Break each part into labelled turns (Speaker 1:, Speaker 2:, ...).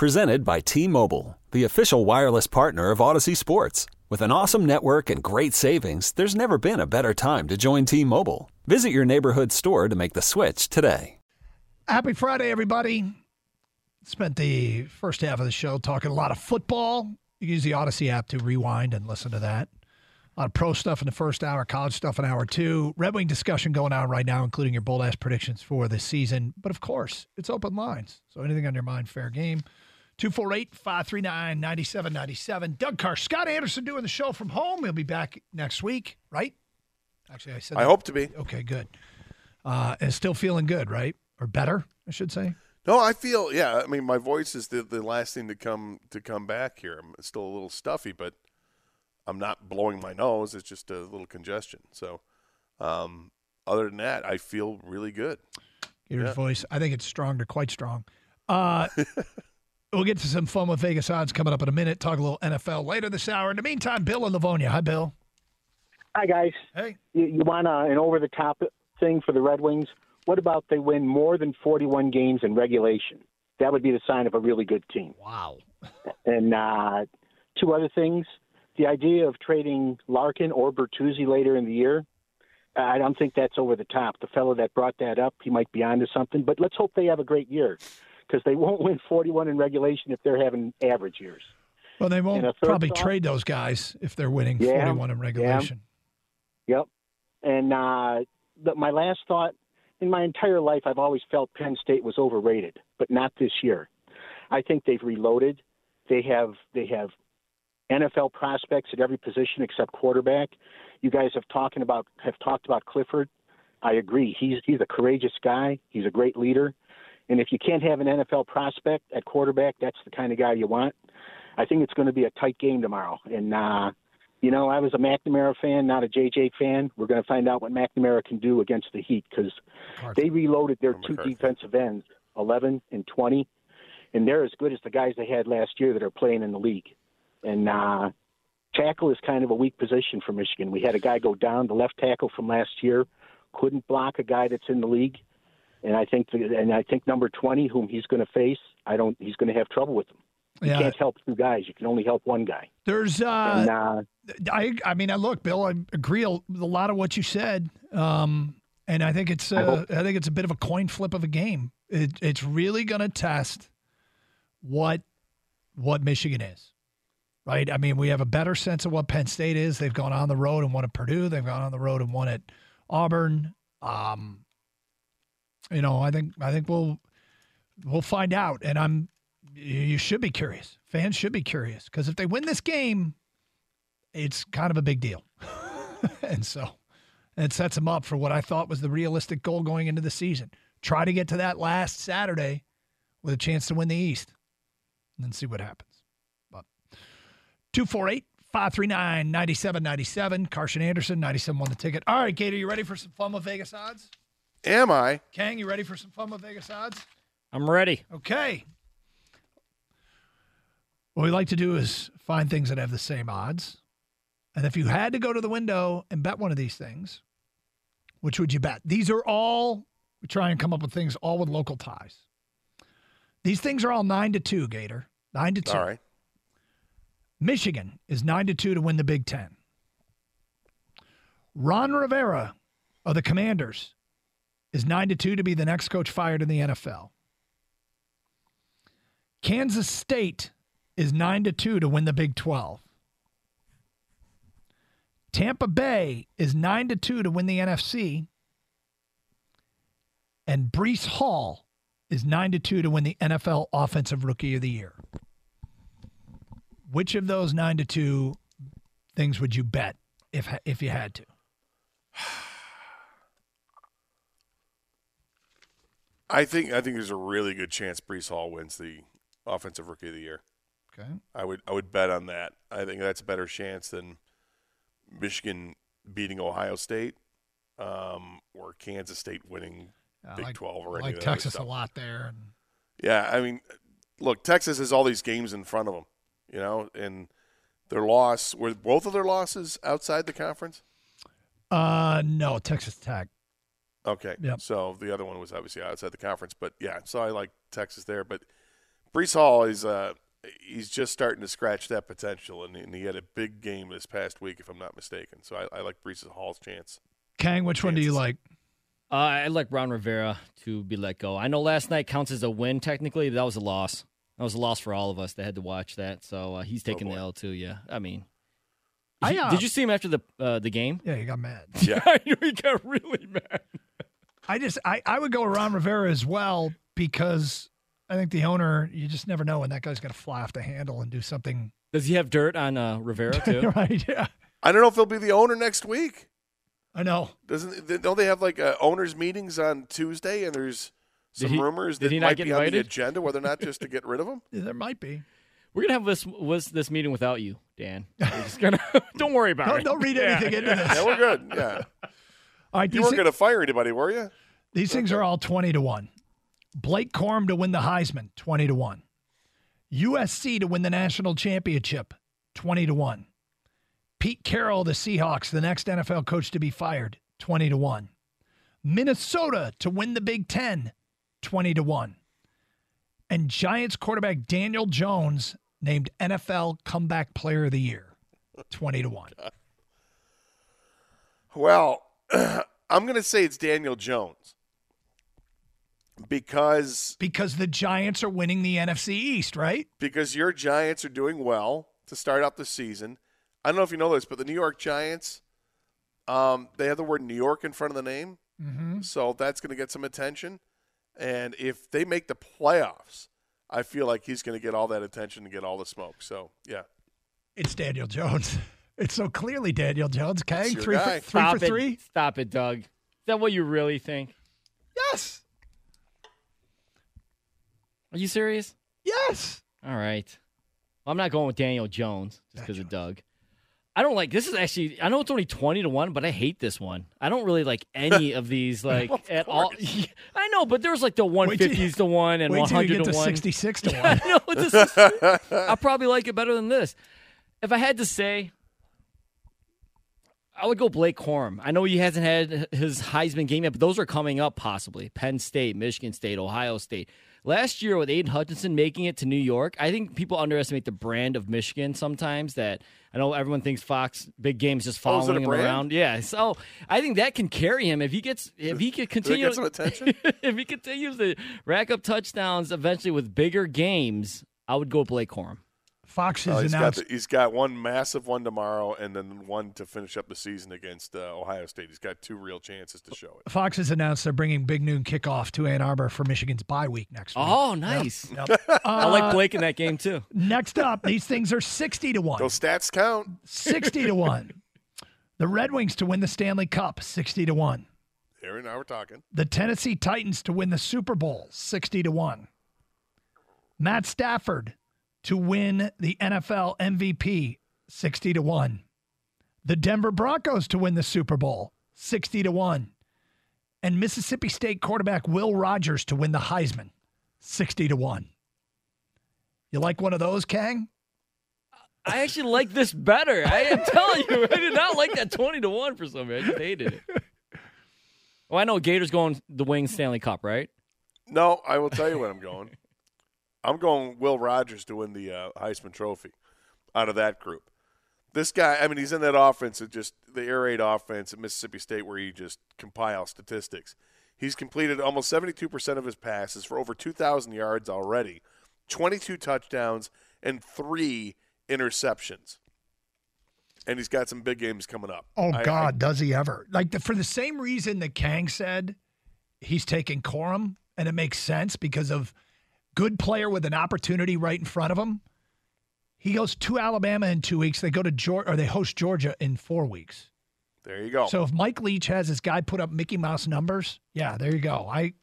Speaker 1: Presented by T Mobile, the official wireless partner of Audacy Sports. With an awesome network and great savings, there's never been a better time to join T Mobile. Visit your neighborhood store to make the switch today.
Speaker 2: Happy Friday, everybody. Spent the first half of the show talking a lot of football. You use the Audacy app to rewind and listen to that. A lot of pro stuff in the first hour, college stuff in hour two. Red Wing discussion going on right now, including your bold ass predictions for this season. But of course, it's open lines. So anything on your mind, fair game. 248 539 9797. Doug Karsch, Scott Anderson doing the show from home. He'll be back next week, right? Actually, I said
Speaker 3: I hope to be.
Speaker 2: Okay, good. Uh, and still feeling good, right? Or better, I should say.
Speaker 3: No, I feel yeah. I mean, my voice is the, the last thing to come to come back here. I'm still a little stuffy, but I'm not blowing my nose. It's just a little congestion. So, um, other than that, I feel really good.
Speaker 2: Your
Speaker 3: Yeah.
Speaker 2: voice, I think it's strong to quite strong. Uh, we'll get to some fun with Vegas odds coming up in a minute. Talk a little NFL later this hour. In the meantime, Bill and Livonia. Hi, Bill.
Speaker 4: Hi, guys.
Speaker 2: Hey.
Speaker 4: You, you want uh, an over the top thing for the Red Wings? What about they win more than 41 games in regulation? That would be the sign of a really good team.
Speaker 2: Wow.
Speaker 4: And uh, two other things the idea of trading Larkin or Bertuzzi later in the year, I don't think that's over the top. The fellow that brought that up, he might be onto something, but let's hope they have a great year because they won't win 41 in regulation if they're having average years.
Speaker 2: Well, they won't probably
Speaker 4: thought?
Speaker 2: trade those guys if they're winning
Speaker 4: Yeah,
Speaker 2: 41 in regulation.
Speaker 4: Yep. And uh, the, my last thought in my entire life, I've always felt Penn State was overrated, but not this year. I think they've reloaded. They have they have NFL prospects at every position except quarterback. You guys have talking about have talked about Clifford. I agree. He's he's a courageous guy. He's a great leader. And if you can't have an NFL prospect at quarterback, that's the kind of guy you want. I think it's going to be a tight game tomorrow. And uh, you know, I was a McNamara fan, not a JJ fan. We're going to find out what McNamara can do against the Heat because they reloaded their two defensive ends, 11 and 20, and they're as good as the guys they had last year that are playing in the league. And uh, tackle is kind of a weak position for Michigan. We had a guy go down, the left tackle from last year, couldn't block a guy that's in the league. And I think, and I think number 20, whom he's going to face, I don't, he's going to have trouble with him. You
Speaker 2: Yeah.
Speaker 4: can't help two guys. You can only help one guy.
Speaker 2: There's, uh,
Speaker 4: And uh,
Speaker 2: I, I mean, I look, Bill, I agree with a lot of what you said. Um, and I think it's,
Speaker 4: I
Speaker 2: uh,
Speaker 4: hope-
Speaker 2: I think it's a bit of a coin flip of a game. It, it's really going to test what, what Michigan is. right? I mean, we have a better sense of what Penn State is. They've gone on the road and won at Purdue. They've gone on the road and won at Auburn. Um, you know, I think I think we'll we'll find out. And I'm you should be curious. Fans should be curious because if they win this game, it's kind of a big deal. and so it sets them up for what I thought was the realistic goal going into the season. Try to get to that last Saturday with a chance to win the East and then see what happens. But 248 539 9797. Karsch and Anderson, 97 won the ticket. All right, Gator, you ready for some fun with Vegas odds?
Speaker 3: Am I?
Speaker 2: Kang, you ready for some fun with Vegas odds?
Speaker 5: I'm ready.
Speaker 2: Okay. What we like to do is find things that have the same odds. And if you had to go to the window and bet one of these things, which would you bet? These are all, we try and come up with things all with local ties. These things are all 9 to 2, Gator. 9 to 2.
Speaker 3: All right.
Speaker 2: Michigan is 9 to 2 to win the Big 10. Ron Rivera of the Commanders is 9 to 2 to be the next coach fired in the NFL. Kansas State is 9 to 2 to win the Big 12. Tampa Bay is 9 to 2 to win the NFC. And Breece Hall is 9 to 2 to win the NFL Offensive Rookie of the Year. Which of those 9 to 2 things would you bet if if you had to?
Speaker 3: I think I think there's a really good chance Breece Hall wins the offensive rookie of the year.
Speaker 2: Okay.
Speaker 3: I would I would bet on that. I think that's a better chance than Michigan beating Ohio State um, or Kansas State winning
Speaker 2: I
Speaker 3: Big
Speaker 2: like,
Speaker 3: 12 or
Speaker 2: like
Speaker 3: of the other
Speaker 2: Texas a lot there. And
Speaker 3: Yeah, I mean, look, Texas has all these games in front of them, you know, and their loss were both of their losses outside the conference.
Speaker 2: uh, no, Texas Tech.
Speaker 3: Okay,
Speaker 2: Yep.
Speaker 3: so the other one was obviously outside the conference, but yeah, so I like Texas there, but Breece Hall is uh, he's just starting to scratch that potential, and, and, he had a big game this past week, if I'm not mistaken. So I, I like Breece Hall's chance.
Speaker 2: Kang, which one do you like?
Speaker 5: Uh, I like Ron Rivera to be let go. I know last night counts as a win technically. but That was a loss. That was a loss for all of us that had to watch that. So uh, he's taking oh the L too. Yeah, I mean, I, uh, did you see him after the uh, the game?
Speaker 2: Yeah, he got mad.
Speaker 3: Yeah,
Speaker 5: he got really mad.
Speaker 2: I just I, I would go with Ron Rivera as well because I think the owner you just never know when that guy's going to fly off the handle and do something.
Speaker 5: Does he have dirt on uh, Rivera too?
Speaker 2: right. Yeah.
Speaker 3: I don't know if he'll be the owner next week.
Speaker 2: I know.
Speaker 3: Doesn't don't they have like uh, owners meetings on Tuesday and there's some he, rumors that might be invited? on the agenda, whether or not just to get rid of him.
Speaker 2: Yeah, there might be.
Speaker 5: We're gonna have this was this meeting without you, Dan. We're just gonna don't worry about
Speaker 2: don't,
Speaker 5: it.
Speaker 2: Don't read anything
Speaker 3: yeah.
Speaker 2: into this.
Speaker 3: Yeah, we're good. Yeah. All right, you weren't gonna fire anybody, were you?
Speaker 2: These things are all twenty to one. Blake Corum to win the Heisman, twenty to one. USC to win the national championship, twenty to one. Pete Carroll, the Seahawks, the next NFL coach to be fired, twenty to one. Minnesota to win the Big Ten, 20 to 1. And Giants quarterback Daniel Jones named NFL Comeback Player of the Year, 20 to 1.
Speaker 3: Well, I'm going to say it's Daniel Jones because
Speaker 2: because the Giants are winning the NFC East, right?
Speaker 3: Because your Giants are doing well to start out the season. I don't know if you know this, but the New York Giants, um, they have the word New York in front of the name,
Speaker 2: mm-hmm.
Speaker 3: so that's going to get some attention. And if they make the playoffs, I feel like he's going to get all that attention and get all the smoke. So, yeah.
Speaker 2: It's Daniel Jones. It's so clearly Daniel Jones. Okay, three
Speaker 3: for,
Speaker 2: three
Speaker 5: Stop
Speaker 2: for
Speaker 5: it.
Speaker 2: three.
Speaker 5: Stop it, Doug. Is that what you really think?
Speaker 2: Yes.
Speaker 5: Are you serious?
Speaker 2: Yes.
Speaker 5: All right. Well, I'm not going with Daniel Jones just because of Doug. I don't like this is actually I know it's only 20 to 1 but I hate this one. I don't really like any of these like
Speaker 3: of
Speaker 5: at all. I know but there's like the 150s to 1 and 100
Speaker 2: to,
Speaker 5: to 1.
Speaker 2: 66 to 1. I
Speaker 5: know, this is, I probably like it better than this. If I had to say I would go Blake Corum. I know he hasn't had his Heisman game yet, but those are coming up possibly. Penn State, Michigan State, Ohio State. Last year with Aidan Hutchinson making it to New York, I think people underestimate the brand of Michigan sometimes. That I know everyone thinks Fox big games just oh, following oh, him around. Yeah, so I think that can carry him if he gets if he could continue
Speaker 3: get some attention.
Speaker 5: if he continues to rack up touchdowns eventually with bigger games, I would go Blake Corum.
Speaker 2: Fox has
Speaker 3: oh, he's
Speaker 2: announced
Speaker 3: got the, he's got one massive one tomorrow, and then one to finish up the season against uh, Ohio State. He's got two real chances to show it.
Speaker 2: Fox has announced they're bringing Big Noon kickoff to Ann Arbor for Michigan's bye week next week.
Speaker 5: Oh, nice! Yep. Yep. Uh, I like Blake in that game too.
Speaker 2: Next up, these things are sixty to one.
Speaker 3: Those stats count.
Speaker 2: Sixty to one. The Red Wings to win the Stanley Cup, sixty to one.
Speaker 3: Aaron and I were talking.
Speaker 2: The Tennessee Titans to win the Super Bowl, sixty to one. Matt Stafford to win the NFL MVP 60 to 1. The Denver Broncos to win the Super Bowl 60 to 1. And Mississippi State quarterback Will Rogers to win the Heisman 60 to 1. You like one of those, Kang?
Speaker 5: I actually like this better. I am telling you, I did not like that 20 to 1 for some reason. I just hated it. Oh, I know Gators going the Wings Stanley Cup, right?
Speaker 3: No, I will tell you when I'm going. I'm going Will Rogers to win the uh, Heisman Trophy out of that group. This guy, I mean, he's in that offense, at just the air raid offense at Mississippi State, where he just compiles statistics. He's completed almost 72% of his passes for over 2,000 yards already, 22 touchdowns, and three interceptions. And he's got some big games coming up.
Speaker 2: Oh, I, God, I, does he ever? Like, the, for the same reason that Kang said he's taking Corum, and it makes sense because of – good player with an opportunity right in front of him. He goes to Alabama in two weeks. They go to Georgia, or they host Georgia in four weeks.
Speaker 3: There you go.
Speaker 2: So if Mike Leach has his guy put up Mickey Mouse numbers, yeah, there you go. I,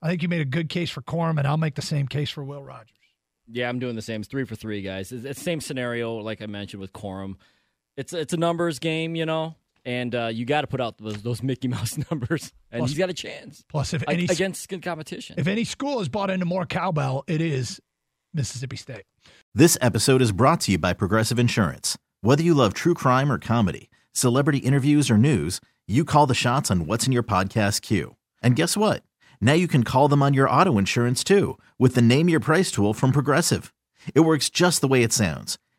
Speaker 2: I think you made a good case for Corum, and I'll make the same case for Will Rogers.
Speaker 5: Yeah, I'm doing the same. It's three for three, guys. It's the same scenario, like I mentioned with Corum. It's it's a numbers game, you know and uh, you got to put out those, those, Mickey Mouse numbers, and plus, he's got a chance.
Speaker 2: Plus, if any
Speaker 5: against good competition,
Speaker 2: if any school has bought into more cowbell, it is Mississippi State.
Speaker 6: This episode is brought to you by Progressive Insurance. Whether you love true crime or comedy, celebrity interviews or news, you call the shots on what's in your podcast queue. And guess what? Now you can call them on your auto insurance too with the Name Your Price tool from Progressive. It works just the way it sounds.